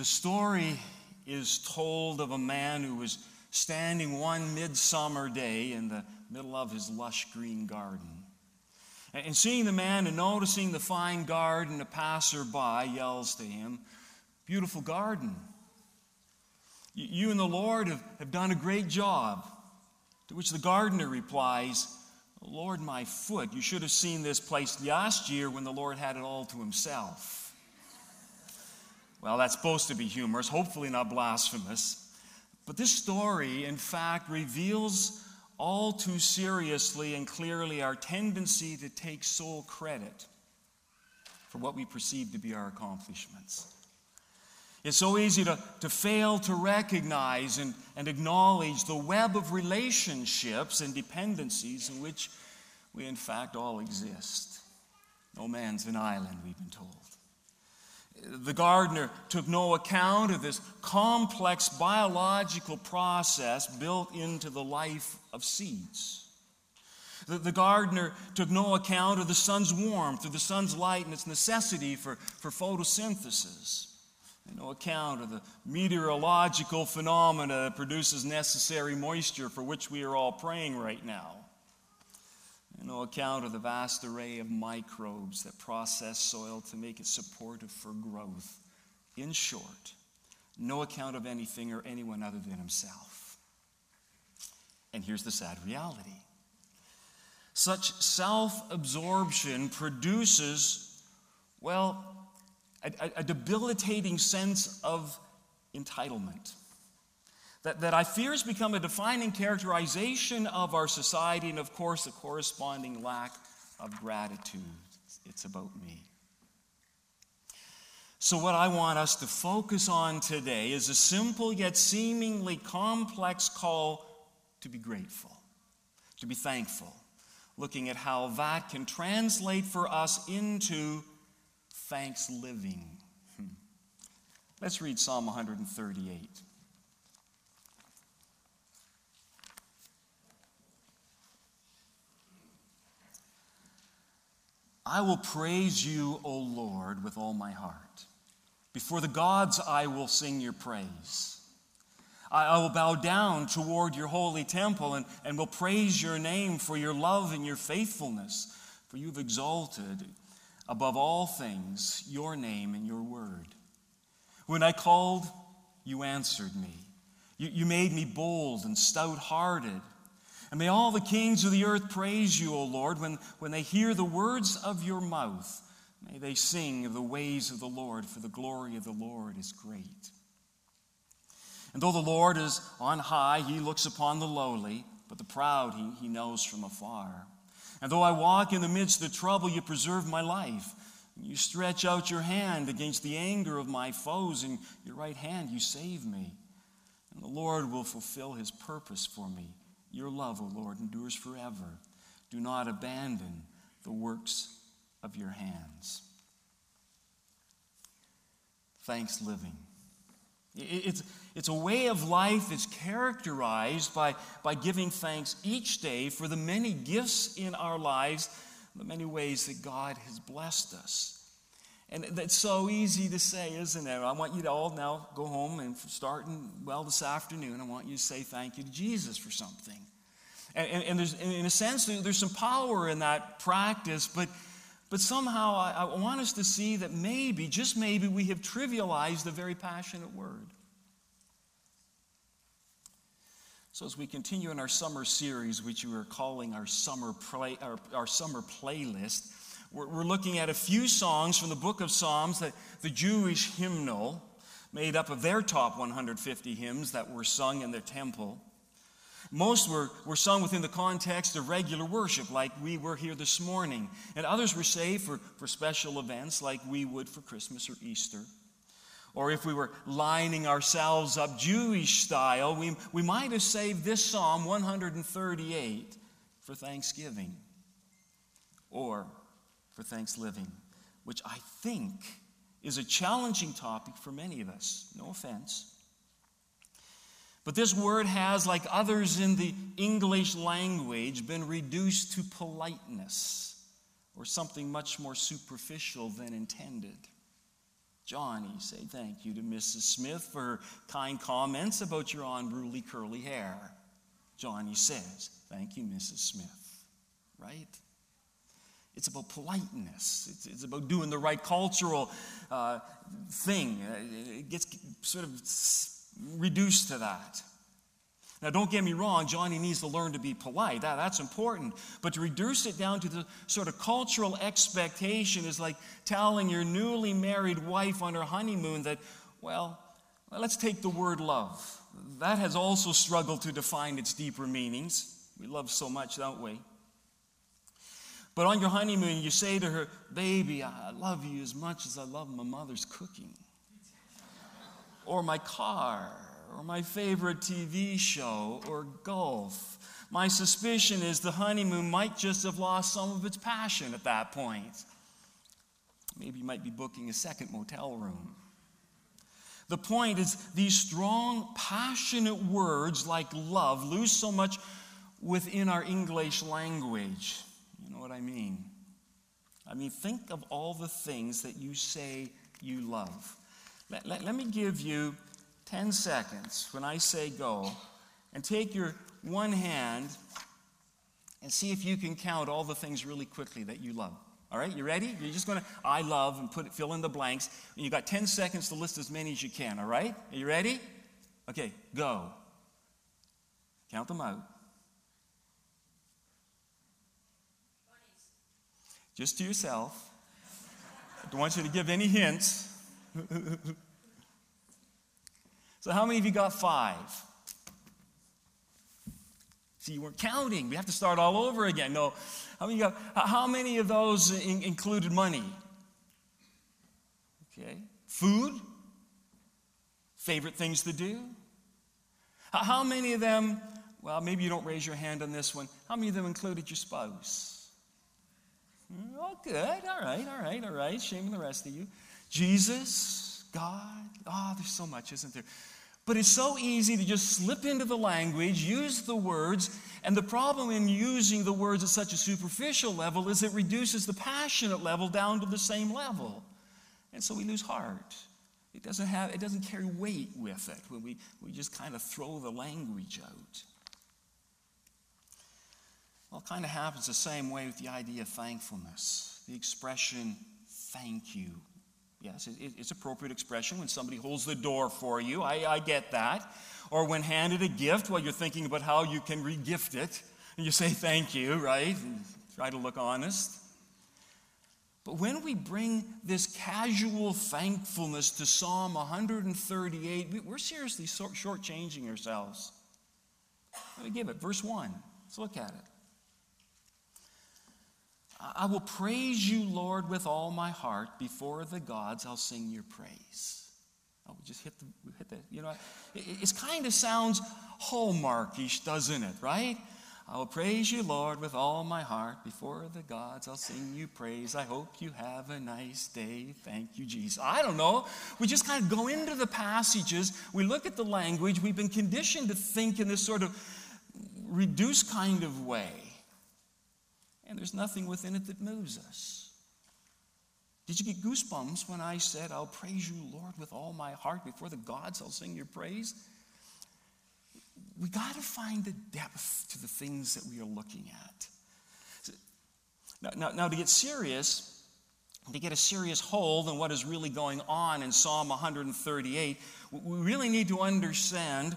The story is told of a man who was standing one midsummer day in the middle of his lush green garden. And seeing the man and noticing the fine garden, a passerby yells to him, Beautiful garden. You and the Lord have, have done a great job. To which the gardener replies, Lord, my foot, you should have seen this place last year when the Lord had it all to himself. Well, that's supposed to be humorous, hopefully not blasphemous. But this story, in fact, reveals all too seriously and clearly our tendency to take sole credit for what we perceive to be our accomplishments. It's so easy to, to fail to recognize and, and acknowledge the web of relationships and dependencies in which we, in fact, all exist. No man's an island, we've been told. The gardener took no account of this complex biological process built into the life of seeds. The, the gardener took no account of the sun's warmth or the sun's light and its necessity for, for photosynthesis no account of the meteorological phenomena that produces necessary moisture for which we are all praying right now. No account of the vast array of microbes that process soil to make it supportive for growth. In short, no account of anything or anyone other than himself. And here's the sad reality such self absorption produces, well, a, a debilitating sense of entitlement. That, that I fear has become a defining characterization of our society, and of course, a corresponding lack of gratitude. It's about me. So, what I want us to focus on today is a simple yet seemingly complex call to be grateful, to be thankful, looking at how that can translate for us into thanks living. Hmm. Let's read Psalm 138. I will praise you, O Lord, with all my heart. Before the gods, I will sing your praise. I, will bow down toward your holy temple and, and will praise your name for your love and your faithfulness, for you've exalted above all things your name and your word. When I called, you answered me. You, you made me bold and stout hearted. And may all the kings of the earth praise you, O Lord, when, when they hear the words of your mouth. May they sing of the ways of the Lord, for the glory of the Lord is great. And though the Lord is on high, he looks upon the lowly, but the proud he, he knows from afar. And though I walk in the midst of the trouble, you preserve my life. You stretch out your hand against the anger of my foes, and your right hand you save me. And the Lord will fulfill his purpose for me. Your love, O Lord, endures forever. Do not abandon the works of your hands. Thanks living. It's, it's a way of life that's characterized by, by giving thanks each day for the many gifts in our lives, the many ways that God has blessed us. And that's so easy to say, isn't it? I want you to all now go home and starting, well, this afternoon, I want you to say thank you to Jesus for something. And, and, and there's, in a sense, there's some power in that practice, but, but somehow I, I want us to see that maybe, just maybe, we have trivialized the very passionate word. So, as we continue in our summer series, which we are calling our summer, play, our, our summer playlist, we're, we're looking at a few songs from the book of Psalms, that the Jewish hymnal, made up of their top 150 hymns that were sung in their temple. Most were, were sung within the context of regular worship, like we were here this morning, and others were saved for, for special events, like we would for Christmas or Easter. Or if we were lining ourselves up Jewish style, we, we might have saved this Psalm 138 for Thanksgiving or for Thanksgiving, which I think is a challenging topic for many of us. No offense. But this word has, like others in the English language, been reduced to politeness or something much more superficial than intended Johnny, say thank you to Mrs. Smith for her kind comments about your unruly curly hair. Johnny says, Thank you, Mrs. Smith. Right? It's about politeness. It's, it's about doing the right cultural uh, thing. Uh, it gets sort of reduced to that. Now, don't get me wrong, Johnny needs to learn to be polite. That, that's important. But to reduce it down to the sort of cultural expectation is like telling your newly married wife on her honeymoon that, well, let's take the word love. That has also struggled to define its deeper meanings. We love so much, don't we? But on your honeymoon, you say to her, Baby, I love you as much as I love my mother's cooking, or my car, or my favorite TV show, or golf. My suspicion is the honeymoon might just have lost some of its passion at that point. Maybe you might be booking a second motel room. The point is, these strong, passionate words like love lose so much within our English language. What I mean? I mean, think of all the things that you say you love. Let, let, let me give you 10 seconds when I say go, and take your one hand and see if you can count all the things really quickly that you love. All right, you ready? You're just to I love and put it, fill in the blanks. And you got 10 seconds to list as many as you can, all right? Are you ready? Okay, go. Count them out. Just to yourself. I don't want you to give any hints. So, how many of you got five? See, you weren't counting. We have to start all over again. No. How many, got, how many of those in, included money? Okay. Food? Favorite things to do? How many of them, well, maybe you don't raise your hand on this one. How many of them included your spouse? Oh, good. All right, all right, all right. Shaming the rest of you. Jesus, God. Oh, there's so much, isn't there? But it's so easy to just slip into the language, use the words, and the problem in using the words at such a superficial level is it reduces the passionate level down to the same level. And so we lose heart. It doesn't have it doesn't carry weight with it when we, we just kind of throw the language out. Well, it kind of happens the same way with the idea of thankfulness. The expression thank you Yes, it, it's appropriate expression when somebody holds the door for you. I, I get that. Or when handed a gift, while you're thinking about how you can regift it, and you say thank you, right? And try to look honest. But when we bring this casual thankfulness to Psalm 138, we're seriously shortchanging ourselves. Let me give it. Verse 1. Let's look at it. I will praise you, Lord, with all my heart. Before the gods, I'll sing your praise. Oh, we just hit the, hit the you know, it, it kind of sounds hallmarkish, doesn't it, right? I will praise you, Lord, with all my heart. Before the gods, I'll sing you praise. I hope you have a nice day. Thank you, Jesus. I don't know. We just kind of go into the passages. We look at the language. We've been conditioned to think in this sort of reduced kind of way and there's nothing within it that moves us. Did you get goosebumps when I said, I'll praise you, Lord, with all my heart? Before the gods, I'll sing your praise. We got to find the depth to the things that we are looking at. Now, now, now, to get serious, to get a serious hold on what is really going on in Psalm 138, we really need to understand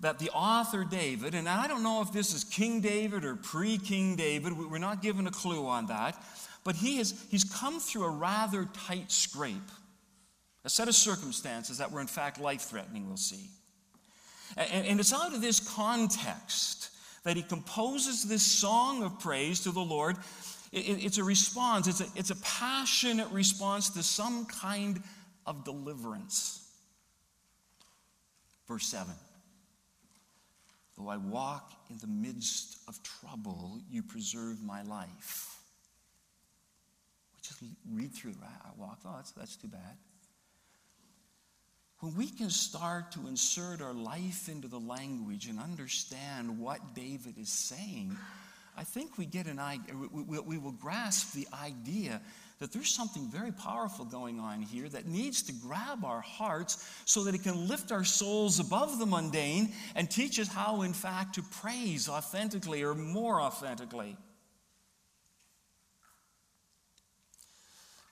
that the author David, and I don't know if this is King David or pre King David, we're not given a clue on that, but he has, he's come through a rather tight scrape, a set of circumstances that were in fact life threatening, we'll see. And, and it's out of this context that he composes this song of praise to the Lord. It, it's a response, it's a, it's a passionate response to some kind of deliverance. Verse 7. Though I walk in the midst of trouble, you preserve my life. We just read through, right? I walk, oh, that's, that's too bad. When we can start to insert our life into the language and understand what David is saying, I think we get an idea, we, we, will grasp the idea that there's something very powerful going on here that needs to grab our hearts so that it can lift our souls above the mundane and teach us how, in fact, to praise authentically or more authentically.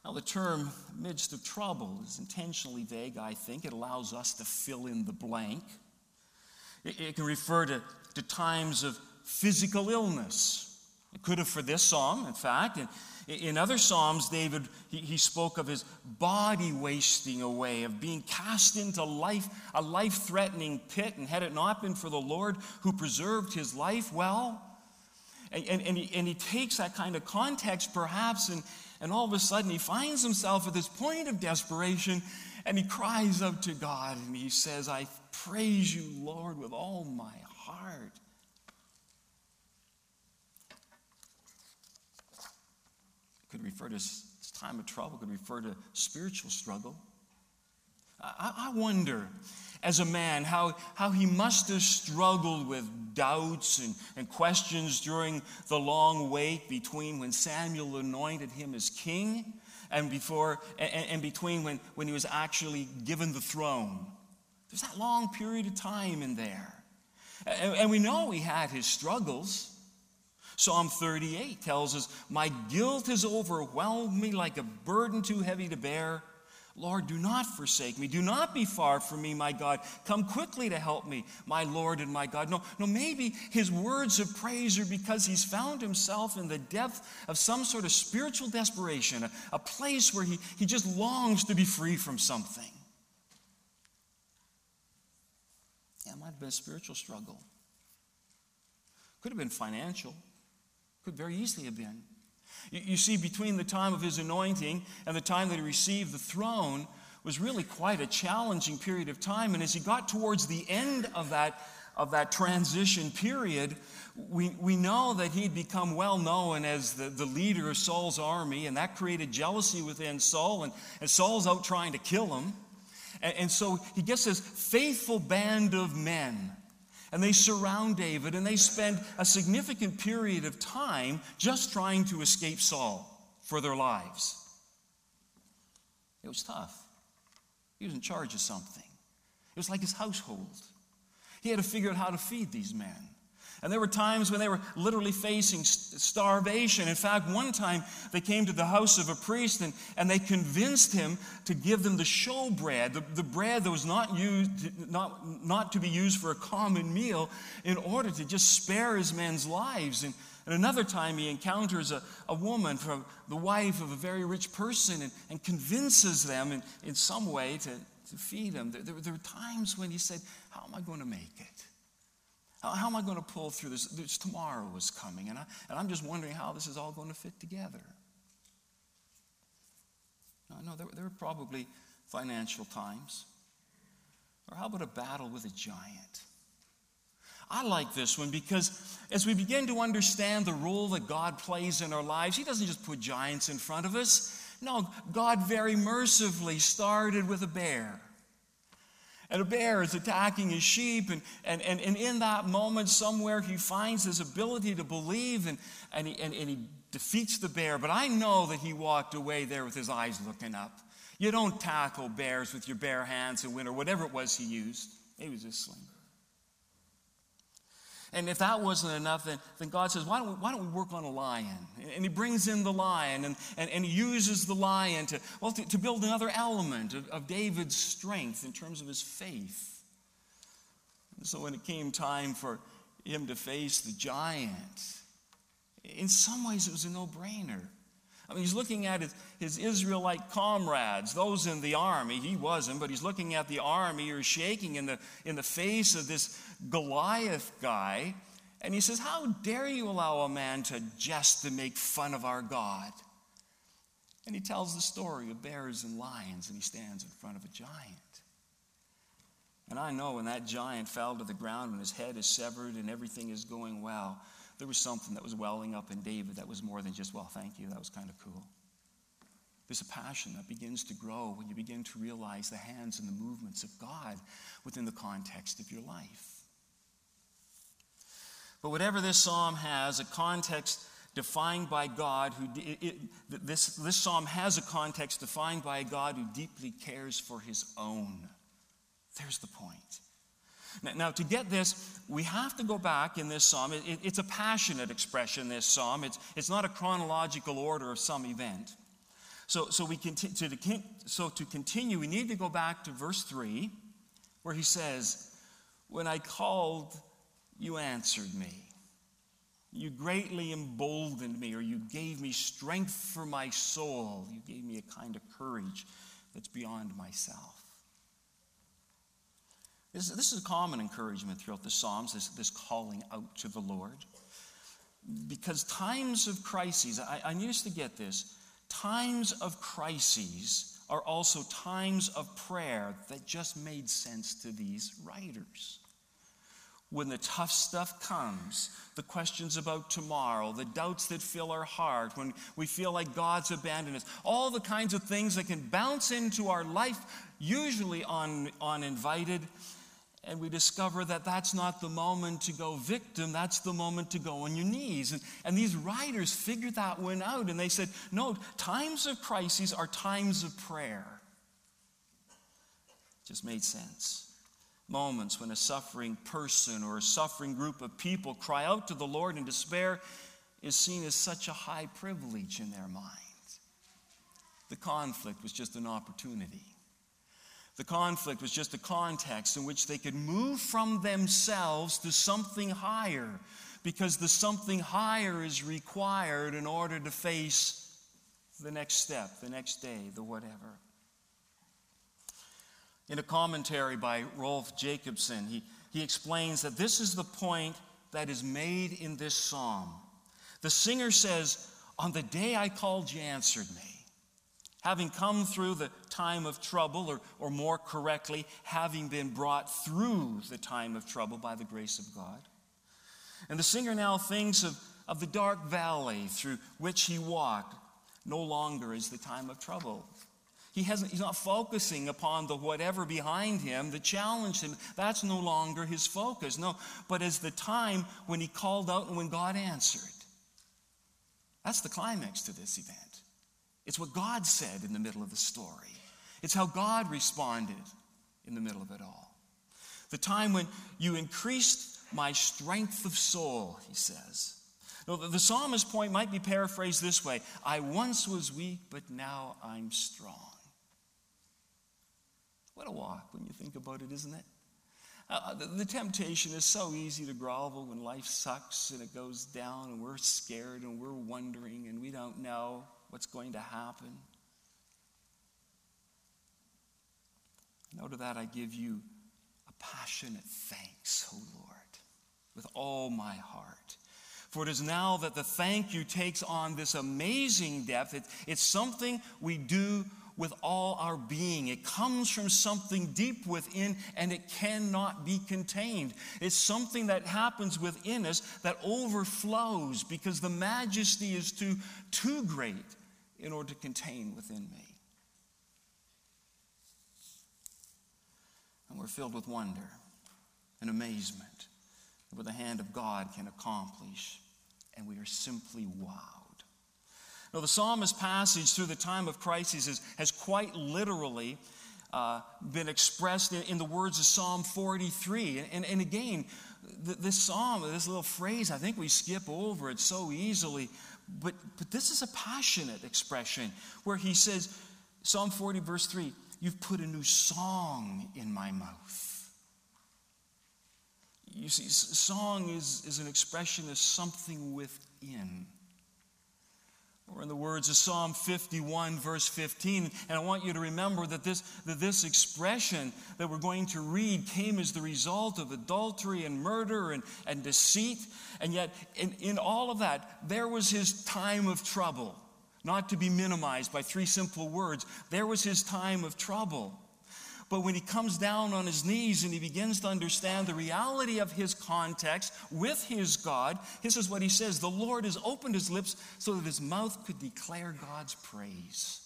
Now, the term midst of trouble is intentionally vague, I think. It allows us to fill in the blank. It, it can refer to, to times of physical illness. It could have for this psalm, in fact. And in other Psalms, David, he, he spoke of his body wasting away, of being cast into life, a life threatening pit. And had it not been for the Lord who preserved his life, well, and, and, and, he, and he takes that kind of context perhaps, and, and all of a sudden he finds himself at this point of desperation and he cries out to God and he says, I praise you, Lord, with all my heart. Could refer to this time of trouble, could refer to spiritual struggle. I, I wonder, as a man, how, how he must have struggled with doubts and, and questions during the long wait between when Samuel anointed him as king and, before, and, and between when, when he was actually given the throne. There's that long period of time in there. And, and we know he had his struggles. Psalm 38 tells us, My guilt has overwhelmed me like a burden too heavy to bear. Lord, do not forsake me. Do not be far from me, my God. Come quickly to help me, my Lord and my God. No, no, maybe his words of praise are because he's found himself in the depth of some sort of spiritual desperation, a, a place where he, he just longs to be free from something. Yeah, it might have been a spiritual struggle. Could have been financial. Could very easily have been. You, see, between the time of his anointing and the time that he received the throne was really quite a challenging period of time. And as he got towards the end of that, of that transition period, we, we know that he'd become well known as the, the leader of Saul's army, and that created jealousy within Saul, and, and Saul's out trying to kill him. And, and so he gets this faithful band of men and they surround David and they spend a significant period of time just trying to escape Saul for their lives. It was tough. He was in charge of something, it was like his household. He had to figure out how to feed these men. And there were times when they were literally facing starvation. In fact, one time they came to the house of a priest and, and they convinced him to give them the showbread, the, the bread that was not, used, not, not to be used for a common meal, in order to just spare his men's lives. And, and another time he encounters a, a woman from the wife of a very rich person and, and convinces them in, in some way to, to feed them. There, there, there were times when he said, How am I going to make it? How, how am I going to pull through this? tomorrow is coming, and, I, and I'm just wondering how this is all going to fit together. No, no there, there were probably financial times. Or how about a battle with a giant? I like this one because as we begin to understand the role that God plays in our lives, He doesn't just put giants in front of us. No, God very mercifully started with a bear. And a bear is attacking his sheep. And, and, and, and in that moment, somewhere, he finds his ability to believe and, and, he, and, and he defeats the bear. But I know that he walked away there with his eyes looking up. You don't tackle bears with your bare hands and win, or whatever it was he used. It was a sling. And if that wasn't enough, then, then God says, why don't, we, why don't we work on a lion? And he brings in the lion and, and, and he uses the lion to, well, to, to build another element of, of David's strength in terms of his faith. And so when it came time for him to face the giant, in some ways it was a no brainer. I mean, he's looking at his, his Israelite comrades, those in the army. He wasn't, but he's looking at the army are shaking in the, in the face of this Goliath guy. And he says, How dare you allow a man to jest and make fun of our God? And he tells the story of bears and lions, and he stands in front of a giant. And I know when that giant fell to the ground, when his head is severed and everything is going well, there was something that was welling up in David that was more than just, well, thank you, that was kind of cool. There's a passion that begins to grow when you begin to realize the hands and the movements of God within the context of your life. But whatever this psalm has, a context defined by God, who it, it, this, this psalm has a context defined by a God who deeply cares for his own. There's the point. Now, to get this, we have to go back in this psalm. It, it's a passionate expression, this psalm. It's, it's not a chronological order of some event. So, so, we conti- to, so to continue, we need to go back to verse 3, where he says, When I called, you answered me. You greatly emboldened me, or you gave me strength for my soul. You gave me a kind of courage that's beyond myself. This, this is a common encouragement throughout the Psalms, this, this calling out to the Lord. Because times of crises, I, I need us to get this, times of crises are also times of prayer that just made sense to these writers when the tough stuff comes, the questions about tomorrow, the doubts that fill our heart, when we feel like God's abandoned us, all the kinds of things that can bounce into our life, usually un, uninvited, and we discover that that's not the moment to go victim, that's the moment to go on your knees. And, and these writers figured that one out, and they said, no, times of crises are times of prayer. Just made sense moments when a suffering person or a suffering group of people cry out to the Lord in despair is seen as such a high privilege in their minds. The conflict was just an opportunity. The conflict was just a context in which they could move from themselves to something higher because the something higher is required in order to face the next step, the next day, the whatever. In a commentary by Rolf Jacobson, he, he explains that this is the point that is made in this psalm. The singer says, On the day I called, you answered me. Having come through the time of trouble, or, or more correctly, having been brought through the time of trouble by the grace of God. And the singer now thinks of, of the dark valley through which he walked, no longer is the time of trouble. He hasn't, he's not focusing upon the whatever behind him that challenged him. That's no longer his focus. No, but as the time when he called out and when God answered. That's the climax to this event. It's what God said in the middle of the story, it's how God responded in the middle of it all. The time when you increased my strength of soul, he says. No, the psalmist's point might be paraphrased this way I once was weak, but now I'm strong. What a walk when you think about it, isn't it? Uh, the, the, temptation is so easy to grovel when life sucks and it goes down and we're scared and we're wondering and we don't know what's going to happen. No, to that I give you a passionate thanks, O Lord, with all my heart. For it is now that the thank you takes on this amazing depth. It, it's something we do with all our being. It comes from something deep within and it cannot be contained. It's something that happens within us that overflows because the majesty is too, too great in order to contain within me. And we're filled with wonder and amazement at what the hand of God can accomplish. And we are simply wow. Now, the psalmist passage through the time of crisis has, has quite literally uh, been expressed in, in, the words of Psalm 43. And, and, and again, th- this psalm, this little phrase, I think we skip over it so easily. But, but this is a passionate expression where he says, Psalm 40, verse 3, You've put a new song in my mouth. You see, song is, is an expression of something within or in the words of Psalm 51, verse 15. And I want you to remember that this, that this expression that we're going to read came as the result of adultery and murder and, and deceit. And yet, in, in all of that, there was his time of trouble, not to be minimized by three simple words. There was his time of trouble. But when he comes down on his knees and he begins to understand the reality of his context with his God, this is what he says The Lord has opened his lips so that his mouth could declare God's praise.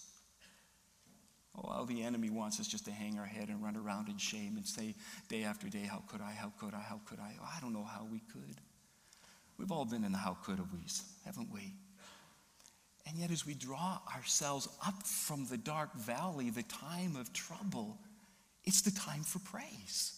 Oh, how the enemy wants us just to hang our head and run around in shame and say day after day, How could I? How could I? How could I? Oh, I don't know how we could. We've all been in the how could we's, haven't we? And yet, as we draw ourselves up from the dark valley, the time of trouble, it's the time for praise.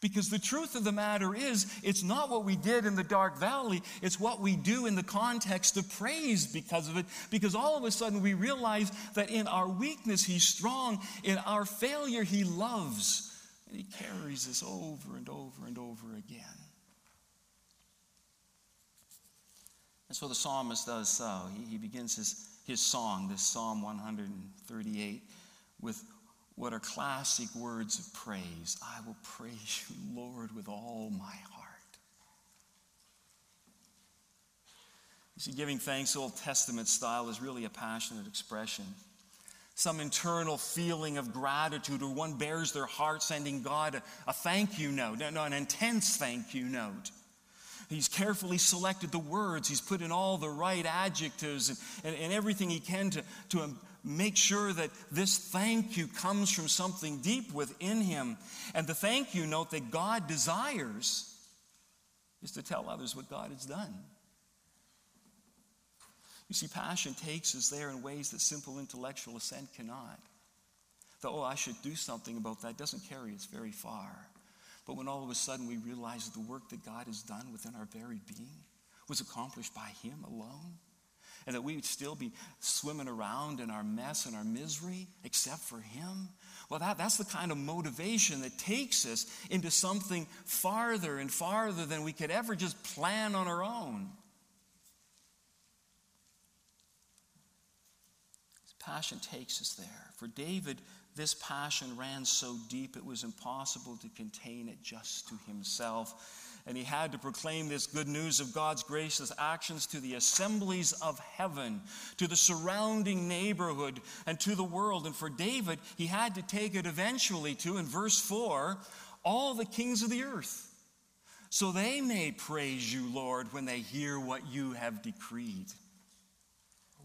Because the truth of the matter is, it's not what we did in the dark valley, it's what we do in the context of praise because of it. Because all of a sudden we realize that in our weakness, He's strong, in our failure, He loves. And He carries us over and over and over again. And so the psalmist does so. He, he begins his, his song, this Psalm 138, with what are classic words of praise. I will praise you, Lord, with all my heart. You see, giving thanks, Old Testament style, is really a passionate expression. Some internal feeling of gratitude, or one bears their heart sending God a, a thank you note, no, an intense thank you note. He's carefully selected the words. He's put in all the right adjectives and, and, and everything he can to, to make sure that this thank you comes from something deep within him. And the thank you note that God desires is to tell others what God has done. You see, passion takes us there in ways that simple intellectual assent cannot. The, oh, I should do something about that doesn't carry us very far. But when all of a sudden we realize the work that God has done within our very being was accomplished by Him alone, and that we would still be swimming around in our mess and our misery except for Him. Well, that, that's the kind of motivation that takes us into something farther and farther than we could ever just plan on our own. Passion takes us there. For David, this passion ran so deep it was impossible to contain it just to himself and he had to proclaim this good news of God's gracious actions to the assemblies of heaven, to the surrounding neighborhood, and to the world. And for David, he had to take it eventually to, in verse 4, all the kings of the earth. So they may praise you, Lord, when they hear what you have decreed,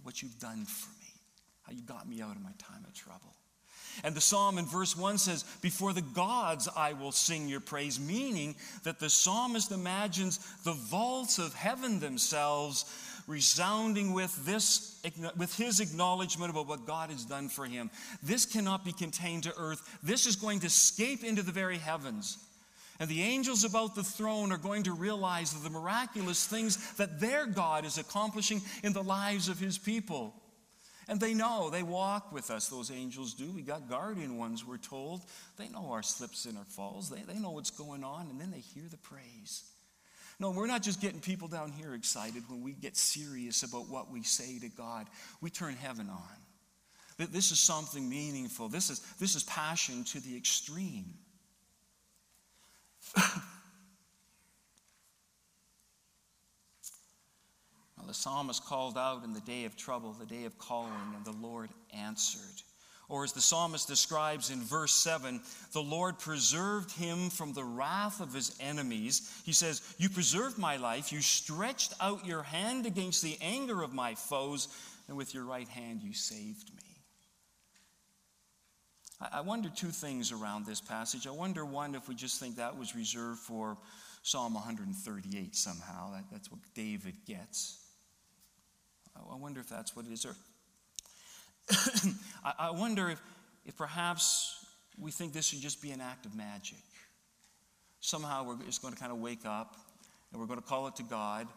what you've done for me, how you got me out of my time of trouble. And the psalm in verse 1 says, Before the gods I will sing your praise, meaning that the psalmist imagines the vaults of heaven themselves resounding with this with his acknowledgement about what God has done for him. This cannot be contained to earth. This is going to escape into the very heavens. And the angels about the throne are going to realize the miraculous things that their God is accomplishing in the lives of his people. And they know, they walk with us, those angels do. We got guardian ones, we're told. They know our slips and our falls, they, they know what's going on, and then they hear the praise. No, we're not just getting people down here excited when we get serious about what we say to God. We turn heaven on. This is something meaningful. This is, this is passion to the extreme. the psalmist called out in the day of trouble, the day of calling, and the Lord answered. Or as the psalmist describes in verse 7, the Lord preserved him from the wrath of his enemies. He says, You preserved my life. You stretched out your hand against the anger of my foes, and with your right hand you saved me. I wonder two things around this passage. I wonder, one, if we just think that was reserved for Psalm 138 somehow. That, that's what David gets. I wonder if that's what it is. I wonder if, if perhaps we think this should just be an act of magic. Somehow we're just going to kind of wake up and we're going to call it to God.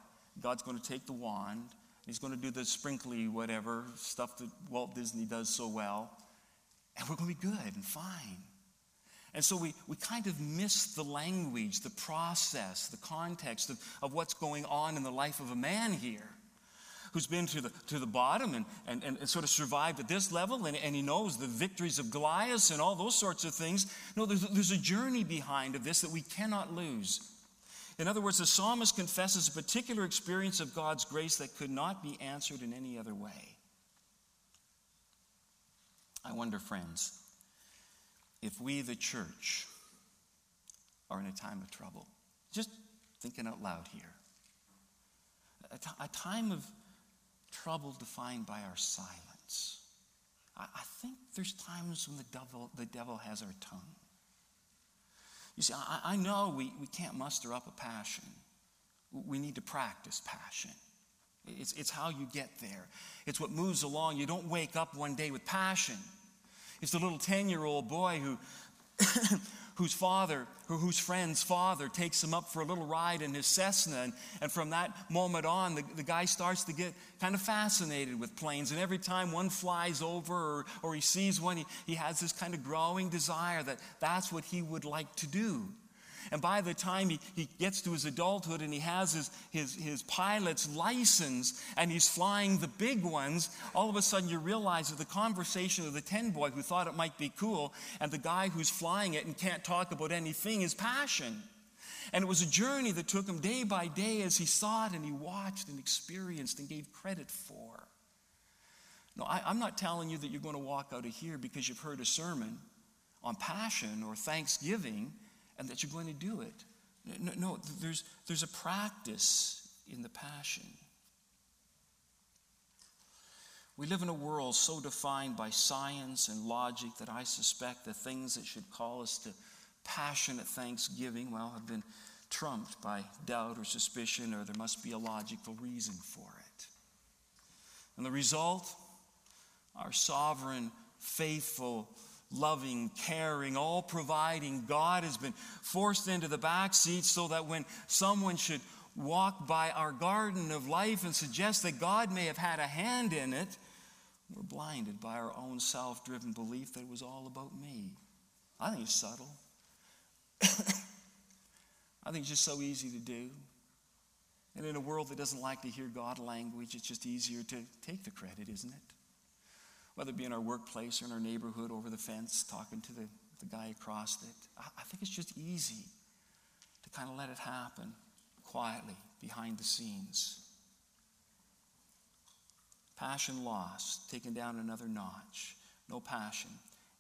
God's going to take the wand. He's going to do the sprinkly whatever stuff that Walt Disney does so well. And we're going to be good and fine. And so we, we kind of miss the language, the process, the context of, of what's going on in the life of a man here who's been to the, to the bottom and, and, and sort of survived at this level, and, and he knows the victories of Goliath and all those sorts of things. No, there's, there's a journey behind of this that we cannot lose. In other words, the psalmist confesses a particular experience of God's grace that could not be answered in any other way. I wonder, friends, if we, the church, are in a time of trouble. Just thinking out loud here. A, t- a time of trouble defined by our silence. I, I think there's times when the devil, the devil has our tongue. You see, I, I know we, we can't muster up a passion. We need to practice passion. It's, it's how you get there. It's what moves along. You don't wake up one day with passion. It's the little 10 year old boy who, whose father, or whose friend's father, takes him up for a little ride in his Cessna. And, and from that moment on, the, the guy starts to get kind of fascinated with planes. And every time one flies over or, or he sees one, he, he has this kind of growing desire that that's what he would like to do. And by the time he, he gets to his adulthood and he has his, his, his pilot's license and he's flying the big ones, all of a sudden you realize that the conversation of the 10 boy who thought it might be cool and the guy who's flying it and can't talk about anything is passion. And it was a journey that took him day by day as he saw it and he watched and experienced and gave credit for. No, I, I'm not telling you that you're going to walk out of here because you've heard a sermon on passion or thanksgiving and that you're going to do it. No, no, there's, there's a practice in the passion. We live in a world so defined by science and logic that I suspect the things that should call us to passionate thanksgiving, well, have been trumped by doubt or suspicion, or there must be a logical reason for it. And the result? Our sovereign, faithful, loving, caring, all providing God has been forced into the back seat so that when someone should walk by our garden of life and suggest that God may have had a hand in it, we're blinded by our own self driven belief that it was all about me. I think it's subtle. I think it's just so easy to do. And in a world that doesn't like to hear God language, it's just easier to take the credit, isn't it? Whether it be in our workplace or in our neighborhood over the fence, talking to the, the guy across it. I, I think it's just easy to kind of let it happen quietly behind the scenes. Passion lost, taken down another notch. No passion.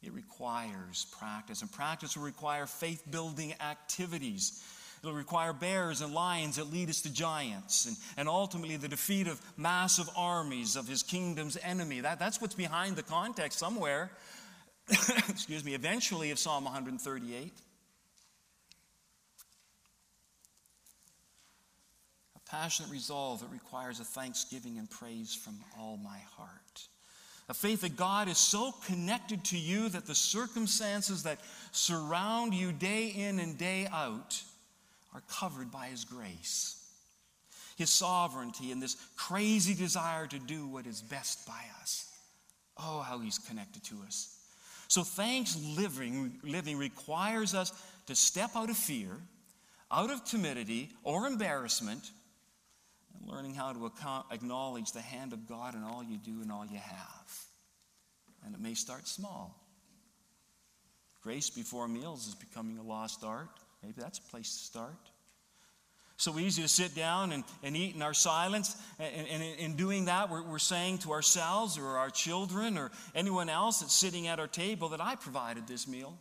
It requires practice, and practice will require faith building activities It'll require bears and lions that lead us to giants and, and ultimately the defeat of massive armies of his kingdom's enemy. That, that's what's behind the context somewhere, excuse me, eventually of Psalm 138. A passionate resolve that requires a thanksgiving and praise from all my heart. A faith that God is so connected to you that the circumstances that surround you day in and day out are covered by His grace. His sovereignty and this crazy desire to do what is best by us. Oh, how He's connected to us. So, thanks living, living requires us to step out of fear, out of timidity or embarrassment, and learning how to acknowledge the hand of God in all you do and all you have. And it may start small. Grace before meals is becoming a lost art. Maybe that's a place to start. So easy to sit down and, and eat in our silence. And, and in doing that, we're, we're saying to ourselves or our children or anyone else that's sitting at our table that I provided this meal.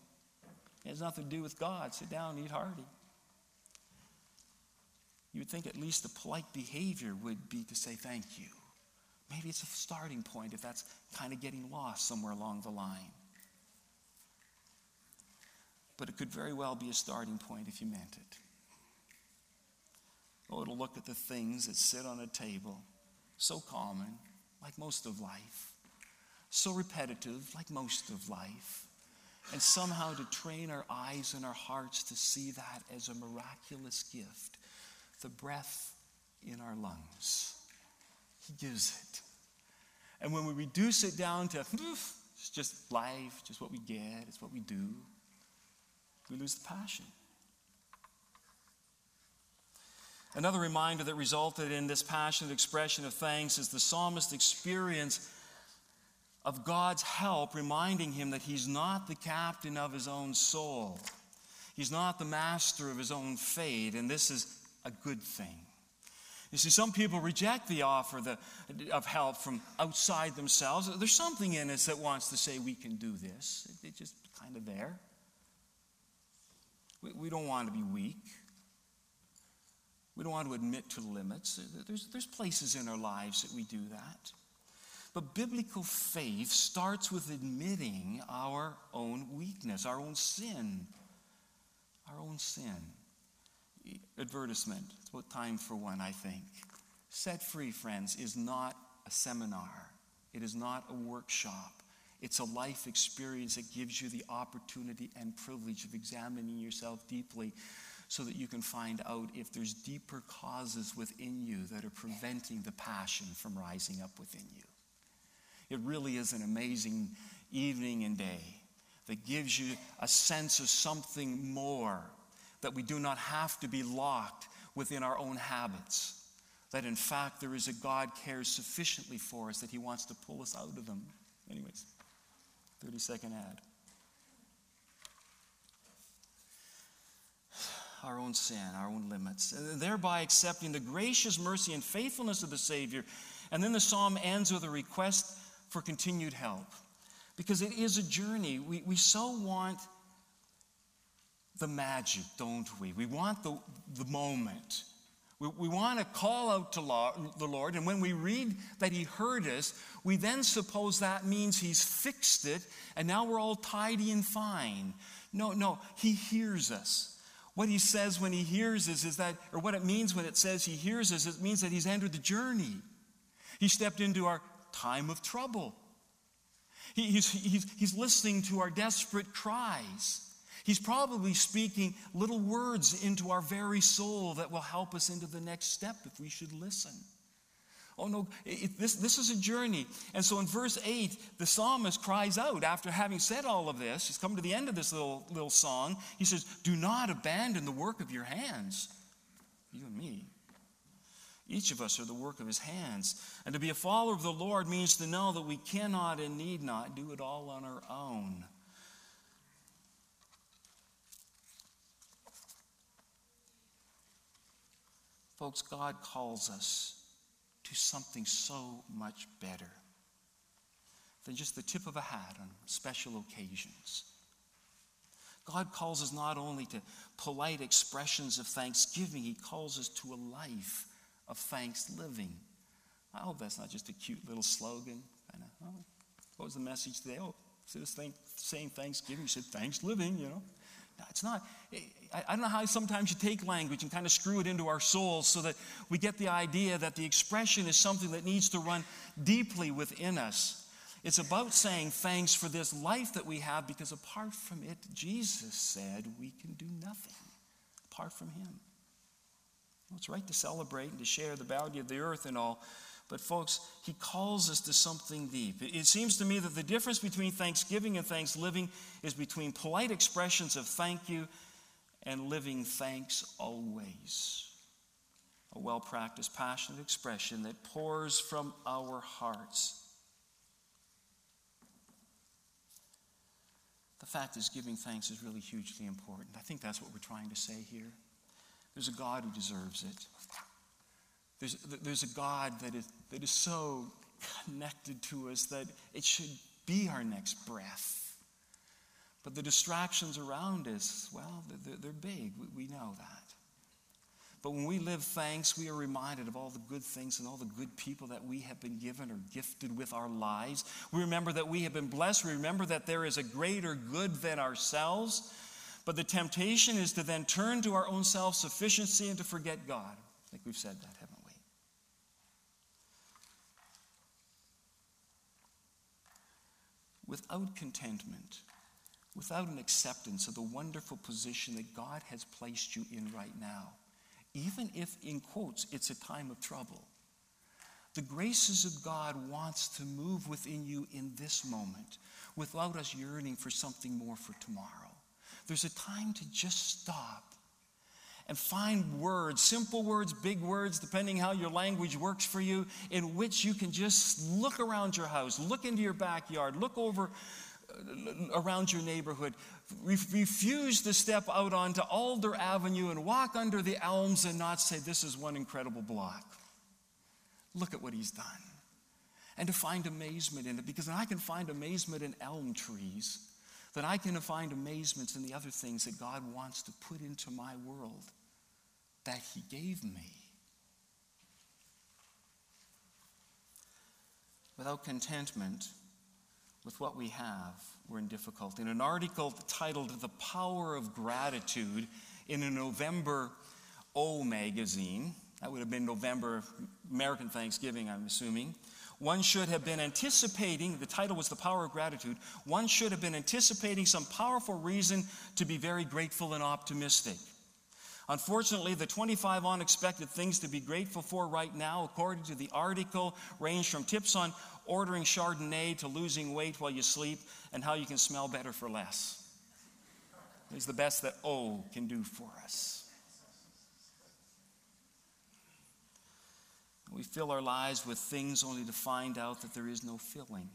It has nothing to do with God. Sit down and eat hearty. You would think at least the polite behavior would be to say thank you. Maybe it's a starting point if that's kind of getting lost somewhere along the line but it could very well be a starting point if you meant it. Oh, it'll look at the things that sit on a table, so common, like most of life, so repetitive, like most of life, and somehow to train our eyes and our hearts to see that as a miraculous gift the breath in our lungs. He gives it. And when we reduce it down to, hmm, it's just life, just what we get, it's what we do, we lose the passion. Another reminder that resulted in this passionate expression of thanks is the psalmist's experience of God's help, reminding him that he's not the captain of his own soul. He's not the master of his own fate, and this is a good thing. You see, some people reject the offer of help from outside themselves. There's something in us that wants to say we can do this. It's just kind of there. We, we don't want to be weak. We don't want to admit to limits. Uh, there's, there's places in our lives that we do that. But biblical faith starts with admitting our own weakness, our own sin. Our own sin. Advertisement. It's about time for one, I think. Set Free, friends, is not a seminar, it is not a workshop. It's a life experience that gives you the opportunity and privilege of examining yourself deeply so that you can find out if there's deeper causes within you that are preventing the passion from rising up within you. It really is an amazing evening and day that gives you a sense of something more, that we do not have to be locked within our own habits. That in fact there is a God cares sufficiently for us that He wants to pull us out of them. Anyways, 30 second ad. Our own sin, our own limits, thereby accepting the gracious mercy and faithfulness of the Savior. And then the psalm ends with a request for continued help. Because it is a journey. We, we so want the magic, don't we? We want the, the moment. We, we want to call out to law, the Lord, and when we read that He heard us, we then suppose that means He's fixed it, and now we're all tidy and fine. No, no, He hears us. What He says when He hears us is that, or what it means when it says He hears us, it means that He's entered the journey. He stepped into our time of trouble. He, he's, he's, he's listening to our desperate cries. He's probably speaking little words into our very soul that will help us into the next step if we should listen. Oh no, it, this, this is a journey. And so in verse 8, the psalmist cries out after having said all of this. He's come to the end of this little, little song. He says, Do not abandon the work of your hands. You and me. Each of us are the work of his hands. And to be a follower of the Lord means to know that we cannot and need not do it all on our own. Folks, God calls us to something so much better than just the tip of a hat on special occasions. God calls us not only to polite expressions of thanksgiving, He calls us to a life of thanks living. I hope that's not just a cute little slogan. Kind of, oh, what was the message today? Oh, instead of saying Thanksgiving, you said thanks living, you know. It's not. I, I don't know how sometimes you take language and kind of screw it into our souls so that we get the idea that the expression is something that needs to run deeply within us. It's about saying thanks for this life that we have because apart from it, Jesus said we can do nothing apart from Him. Well, it's right to celebrate and to share the bounty of the earth and all. But, folks, he calls us to something deep. It seems to me that the difference between thanksgiving and thanksgiving is between polite expressions of thank you and living thanks always. A well practiced, passionate expression that pours from our hearts. The fact is, giving thanks is really hugely important. I think that's what we're trying to say here. There's a God who deserves it. There's, there's a God that is, that is so connected to us that it should be our next breath. But the distractions around us, well, they're, they're big. We, we know that. But when we live thanks, we are reminded of all the good things and all the good people that we have been given or gifted with our lives. We remember that we have been blessed. We remember that there is a greater good than ourselves. But the temptation is to then turn to our own self sufficiency and to forget God. I think we've said that, haven't we? Without contentment, without an acceptance of the wonderful position that God has placed you in right now, even if, in quotes, it's a time of trouble, the graces of God wants to move within you in this moment without us yearning for something more for tomorrow. There's a time to just stop and find words, simple words, big words, depending how your language works for you, in which you can just look around your house, look into your backyard, look over uh, around your neighborhood. refuse to step out onto Alder Avenue and walk under the elms and not say, This is one incredible block. Look at what he's done. And to find amazement in it, because I can find amazement in elm trees that I can find amazements in the other things that God wants to put into my world that He gave me. Without contentment with what we have, we're in difficulty. In an article titled The Power of Gratitude in a November O magazine, That would have been November, American Thanksgiving, I'm assuming. One should have been anticipating, the title was The Power of Gratitude. One should have been anticipating some powerful reason to be very grateful and optimistic. Unfortunately, the 25 unexpected things to be grateful for right now, according to the article, range from tips on ordering Chardonnay to losing weight while you sleep and how you can smell better for less. It's the best that O can do for us. We fill our lives with things only to find out that there is no filling.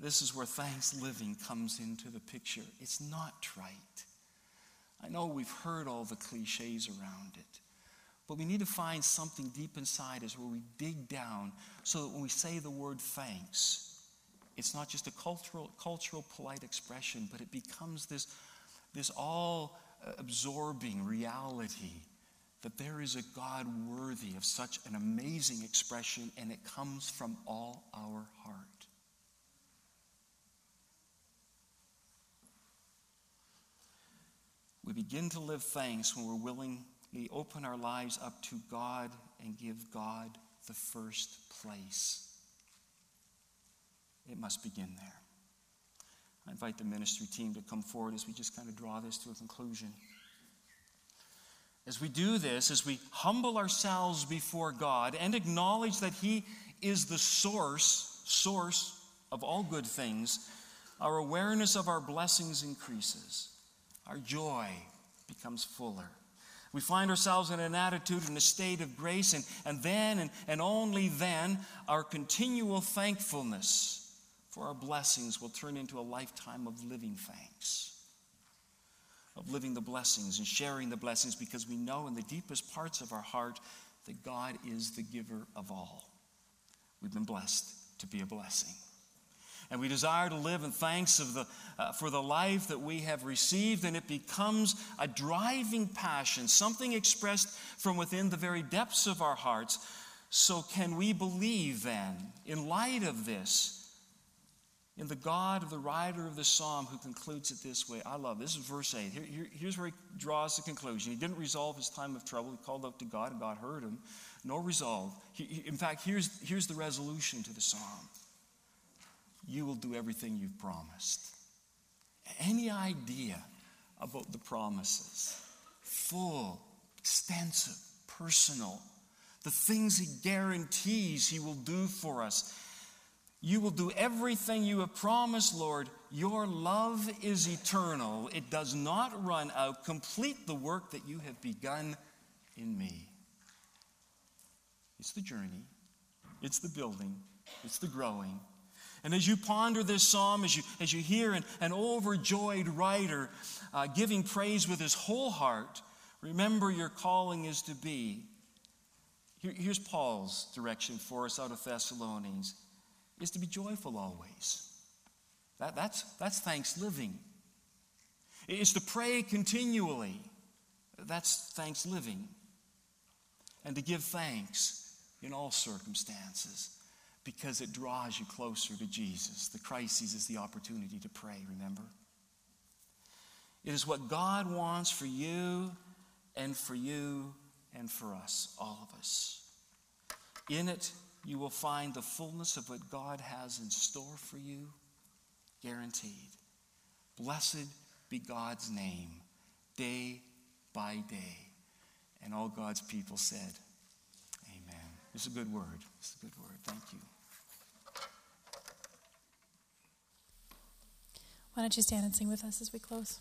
This is where thanks living comes into the picture. It's not trite. I know we've heard all the cliches around it, but we need to find something deep inside us where we dig down so that when we say the word thanks, it's not just a cultural, cultural polite expression, but it becomes this, this all absorbing reality that there is a God worthy of such an amazing expression, and it comes from all our heart. We begin to live thanks when we're willingly open our lives up to God and give God the first place. It must begin there. I invite the ministry team to come forward as we just kind of draw this to a conclusion. As we do this, as we humble ourselves before God and acknowledge that He is the source, source of all good things, our awareness of our blessings increases our joy becomes fuller. We find ourselves in an attitude, in a state of grace, and, and then and, and only then our continual thankfulness for our blessings will turn into a lifetime of living thanks, of living the blessings and sharing the blessings because we know in the deepest parts of our heart that God is the giver of all. We've been blessed to be a blessing. And we desire to live in thanks the, uh, for the life that we have received, and it becomes a driving passion, something expressed from within the very depths of our hearts. So, can we believe then, in light of this, in the God of the writer of the psalm who concludes it this way? I love this. is verse 8. Here, here, here's where he draws the conclusion. He didn't resolve his time of trouble. He called out to God, and God heard him. No resolve. He, in fact, here's, here's the resolution to the psalm you will do everything you've promised. Any idea about the promises? Full, extensive, personal. The things He guarantees He will do for us. You will do everything you have promised, Lord. Your love is eternal. It does not run out. Complete the work that you have begun in me. It's the journey, it's the building, it's the growing. And as you ponder this psalm, as you, as you hear an, an overjoyed writer uh, giving praise with his whole heart, remember your calling is to be. Here, here's Paul's direction for us out of Thessalonians is to be joyful always. That, that's, that's thanks living. It's to pray continually. That's thanks living. And to give thanks in all circumstances because it draws you closer to Jesus. The crisis is the opportunity to pray, remember? It is what God wants for you and for you and for us, all of us. In it, you will find the fullness of what God has in store for you, guaranteed. Blessed be God's name, day by day. And all God's people said, Amen. It's a good word. It's a good word. Thank you. Why don't you stand and sing with us as we close?